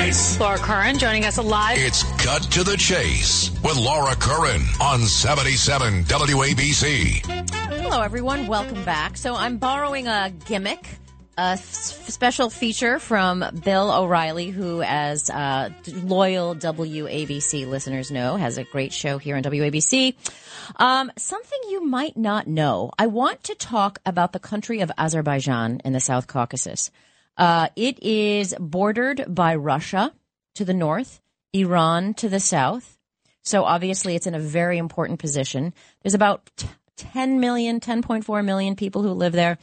chase. Laura Curran joining us live. It's Cut to the Chase with Laura Curran on 77 WABC. Hello, everyone. Welcome back. So I'm borrowing a gimmick, a s- special feature from Bill O'Reilly, who, as uh, loyal WABC listeners know, has a great show here on WABC. Um, something you might not know. I want to talk about the country of Azerbaijan in the South Caucasus. Uh, it is bordered by Russia to the north, Iran to the south. So obviously it's in a very important position. There's about t- 10 million, 10.4 million people who live there.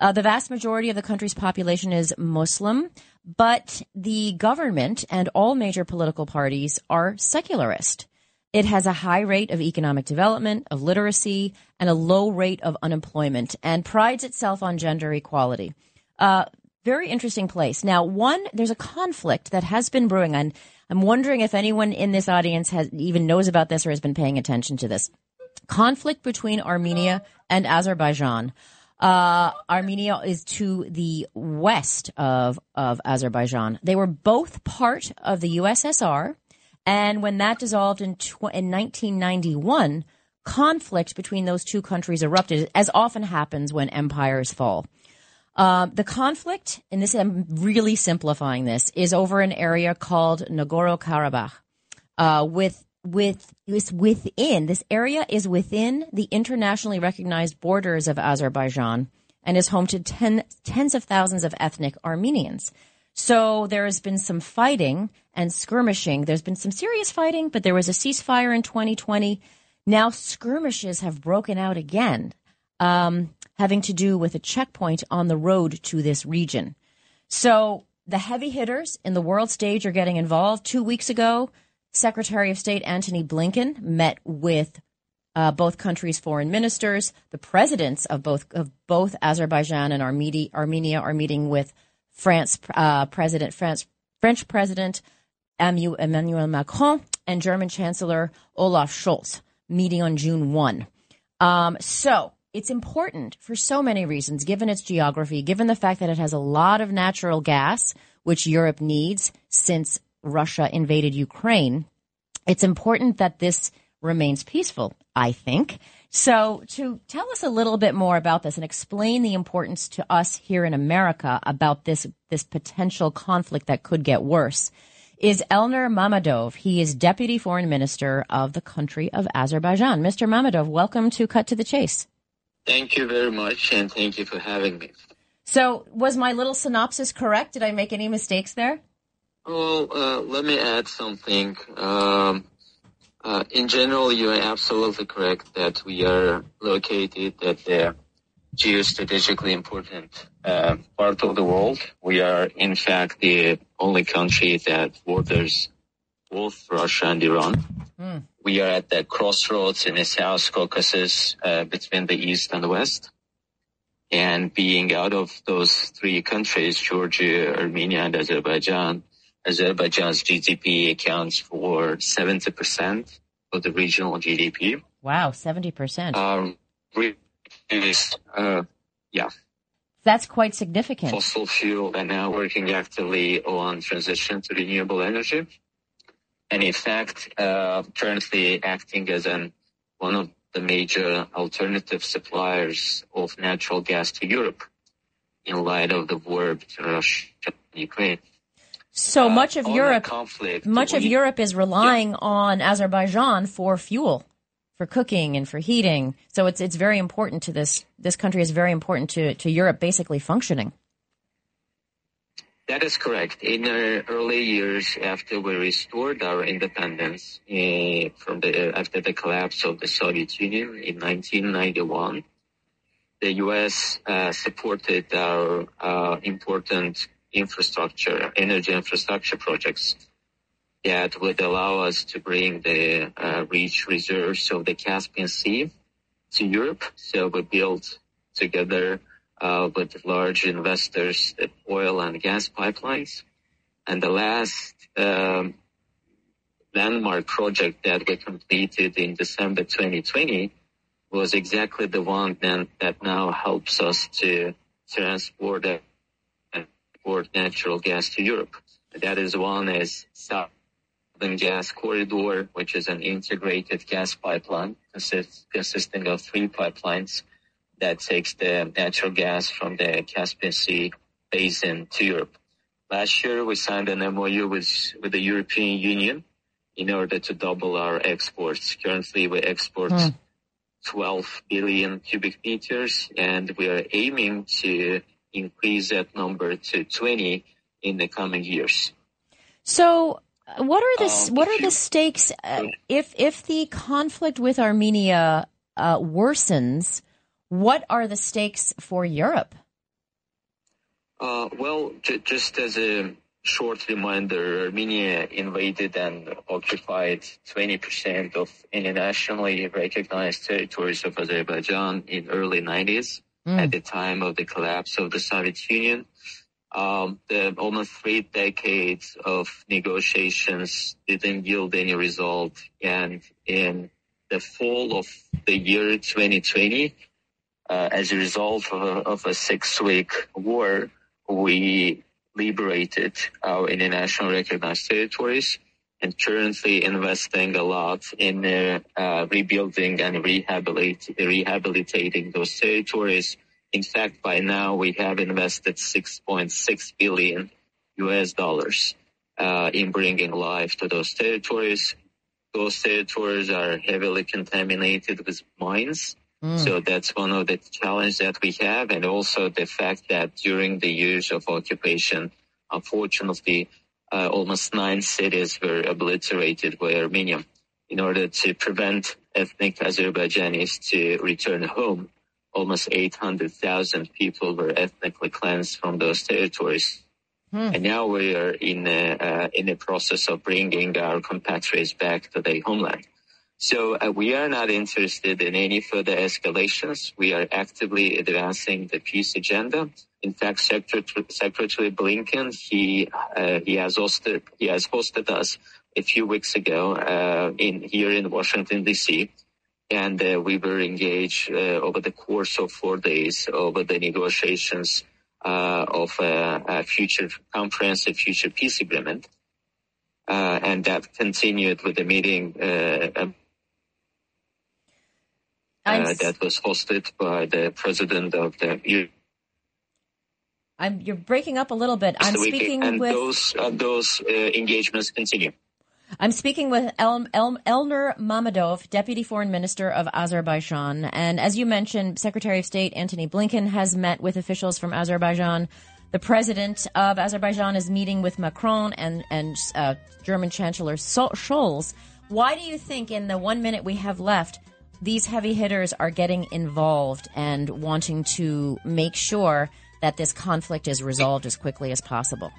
Uh, the vast majority of the country's population is Muslim, but the government and all major political parties are secularist. It has a high rate of economic development, of literacy, and a low rate of unemployment, and prides itself on gender equality. Uh, very interesting place. Now, one, there's a conflict that has been brewing, and I'm wondering if anyone in this audience has even knows about this or has been paying attention to this conflict between Armenia and Azerbaijan. Uh, Armenia is to the west of, of Azerbaijan. They were both part of the USSR. And when that dissolved in, tw- in 1991, conflict between those two countries erupted, as often happens when empires fall. Um, the conflict, and this I'm really simplifying this, is over an area called Nagorno Karabakh. Uh, with with is within this area is within the internationally recognized borders of Azerbaijan and is home to ten, tens of thousands of ethnic Armenians. So there has been some fighting and skirmishing. There's been some serious fighting, but there was a ceasefire in 2020. Now skirmishes have broken out again, um, having to do with a checkpoint on the road to this region. So the heavy hitters in the world stage are getting involved. Two weeks ago, Secretary of State Antony Blinken met with uh, both countries' foreign ministers. The presidents of both of both Azerbaijan and Armenia, Armenia are meeting with France uh, President France French President Emmanuel Macron and German Chancellor Olaf Scholz meeting on June one. Um, so it's important for so many reasons, given its geography, given the fact that it has a lot of natural gas, which Europe needs since Russia invaded Ukraine. It's important that this remains peaceful, I think. So to tell us a little bit more about this and explain the importance to us here in America about this, this potential conflict that could get worse is Elnur Mammadov. He is Deputy Foreign Minister of the country of Azerbaijan. Mr. Mammadov, welcome to Cut to the Chase. Thank you very much, and thank you for having me. So, was my little synopsis correct? Did I make any mistakes there? Well, uh, let me add something. Um, uh, in general, you are absolutely correct that we are located at the geostrategically important uh, part of the world. We are, in fact, the only country that borders both Russia and Iran. Hmm. We are at the crossroads in the South Caucasus uh, between the East and the West. And being out of those three countries, Georgia, Armenia, and Azerbaijan, Azerbaijan's GDP accounts for 70% of the regional GDP. Wow, 70%. Um, we- uh, yeah, That's quite significant. fossil fuel and now working actively on transition to renewable energy. And in fact, uh, currently acting as an, one of the major alternative suppliers of natural gas to Europe in light of the war between Russia and Ukraine. So much of Europe, conflict, much of Europe is relying on Azerbaijan for fuel, for cooking and for heating. So it's it's very important to this this country is very important to to Europe basically functioning. That is correct. In the early years after we restored our independence uh, from the after the collapse of the Soviet Union in 1991, the U.S. Uh, supported our uh, important infrastructure, energy infrastructure projects that would allow us to bring the uh, rich reserves of the Caspian Sea to Europe. So we built together uh, with large investors, the oil and gas pipelines. And the last um, landmark project that we completed in December 2020 was exactly the one that, that now helps us to transport and export natural gas to Europe. That is one is Southern Gas Corridor, which is an integrated gas pipeline consist, consisting of three pipelines that takes the natural gas from the Caspian Sea basin to Europe. Last year, we signed an MOU with, with the European Union in order to double our exports. Currently, we export Hmm. 12 billion cubic meters, and we are aiming to increase that number to 20 in the coming years. So, what are the Um, what are the stakes uh, if if the conflict with Armenia uh, worsens? What are the stakes for Europe? Uh, well, j- just as a short reminder, Armenia invaded and occupied 20% of internationally recognized territories of Azerbaijan in early 90s Mm. at the time of the collapse of the Soviet Union. Um, the almost three decades of negotiations didn't yield any result, and in the fall of the year 2020, uh, as a result of a, of a six-week war, we liberated our international recognized territories and currently investing a lot in uh, uh, rebuilding and rehabilitate, rehabilitating those territories. In fact, by now we have invested 6.6 billion US dollars uh, in bringing life to those territories. Those territories are heavily contaminated with mines. Mm. So that's one of the challenges that we have, and also the fact that during the years of occupation, unfortunately, uh, almost nine cities were obliterated by Armenia. In order to prevent ethnic Azerbaijanis to return home, almost 800,000 people were ethnically cleansed from those territories. Hmm. And now we are in a, uh, in the process of bringing our compatriots back to their homeland. So uh, we are not interested in any further escalations. We are actively advancing the peace agenda. In fact, Secretary, Secretary Blinken he uh, he has hosted he has hosted us a few weeks ago uh, in here in Washington D.C. And uh, we were engaged uh, over the course of four days over the negotiations uh, of a, a future comprehensive future peace agreement. Uh, and that continued with the meeting uh, uh, that was hosted by the president of the U- I'm you're breaking up a little bit. I'm speaking and with those uh, those uh, engagements continue. I'm speaking with El, El, Elnur Mammadov, Deputy Foreign Minister of Azerbaijan. And as you mentioned, Secretary of State Antony Blinken has met with officials from Azerbaijan. The president of Azerbaijan is meeting with Macron and, and uh, German Chancellor Scholz. Why do you think, in the one minute we have left, these heavy hitters are getting involved and wanting to make sure that this conflict is resolved as quickly as possible?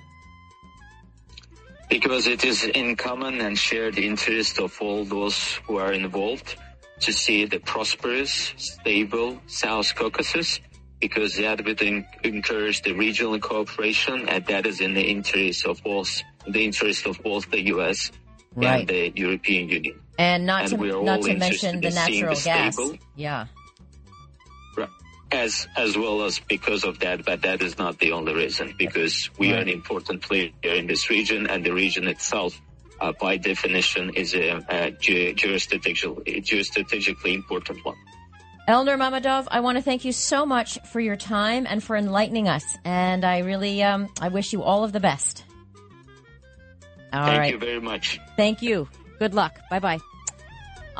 Because it is in common and shared interest of all those who are involved to see the prosperous, stable South Caucasus, because that would en- encourage the regional cooperation, and that is in the interest of both the interest of both the U.S. Right. and the European Union. And not And to not to mention the natural the gas. stable- Yeah. as as well as because of that, but that is not the only reason. Because we are an important player in this region, and the region itself, uh, by definition, is a, a ge- geostrategic, geostrategically important one. Elnur Mammadov, I want to thank you so much for your time and for enlightening us. And I really, um, I wish you all of the best. All right, Thank you very much. Thank you. Good luck. Bye bye.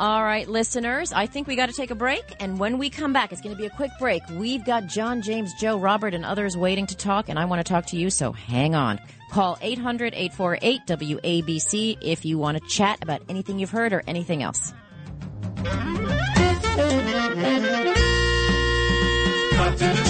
All right, listeners, I think we got to take a break. And when we come back, it's going to be a quick break. We've got John, James, Joe, Robert, and others waiting to talk, and I want to talk to you, so hang on. Call 800 848 WABC if you want to chat about anything you've heard or anything else. Cut to the chase.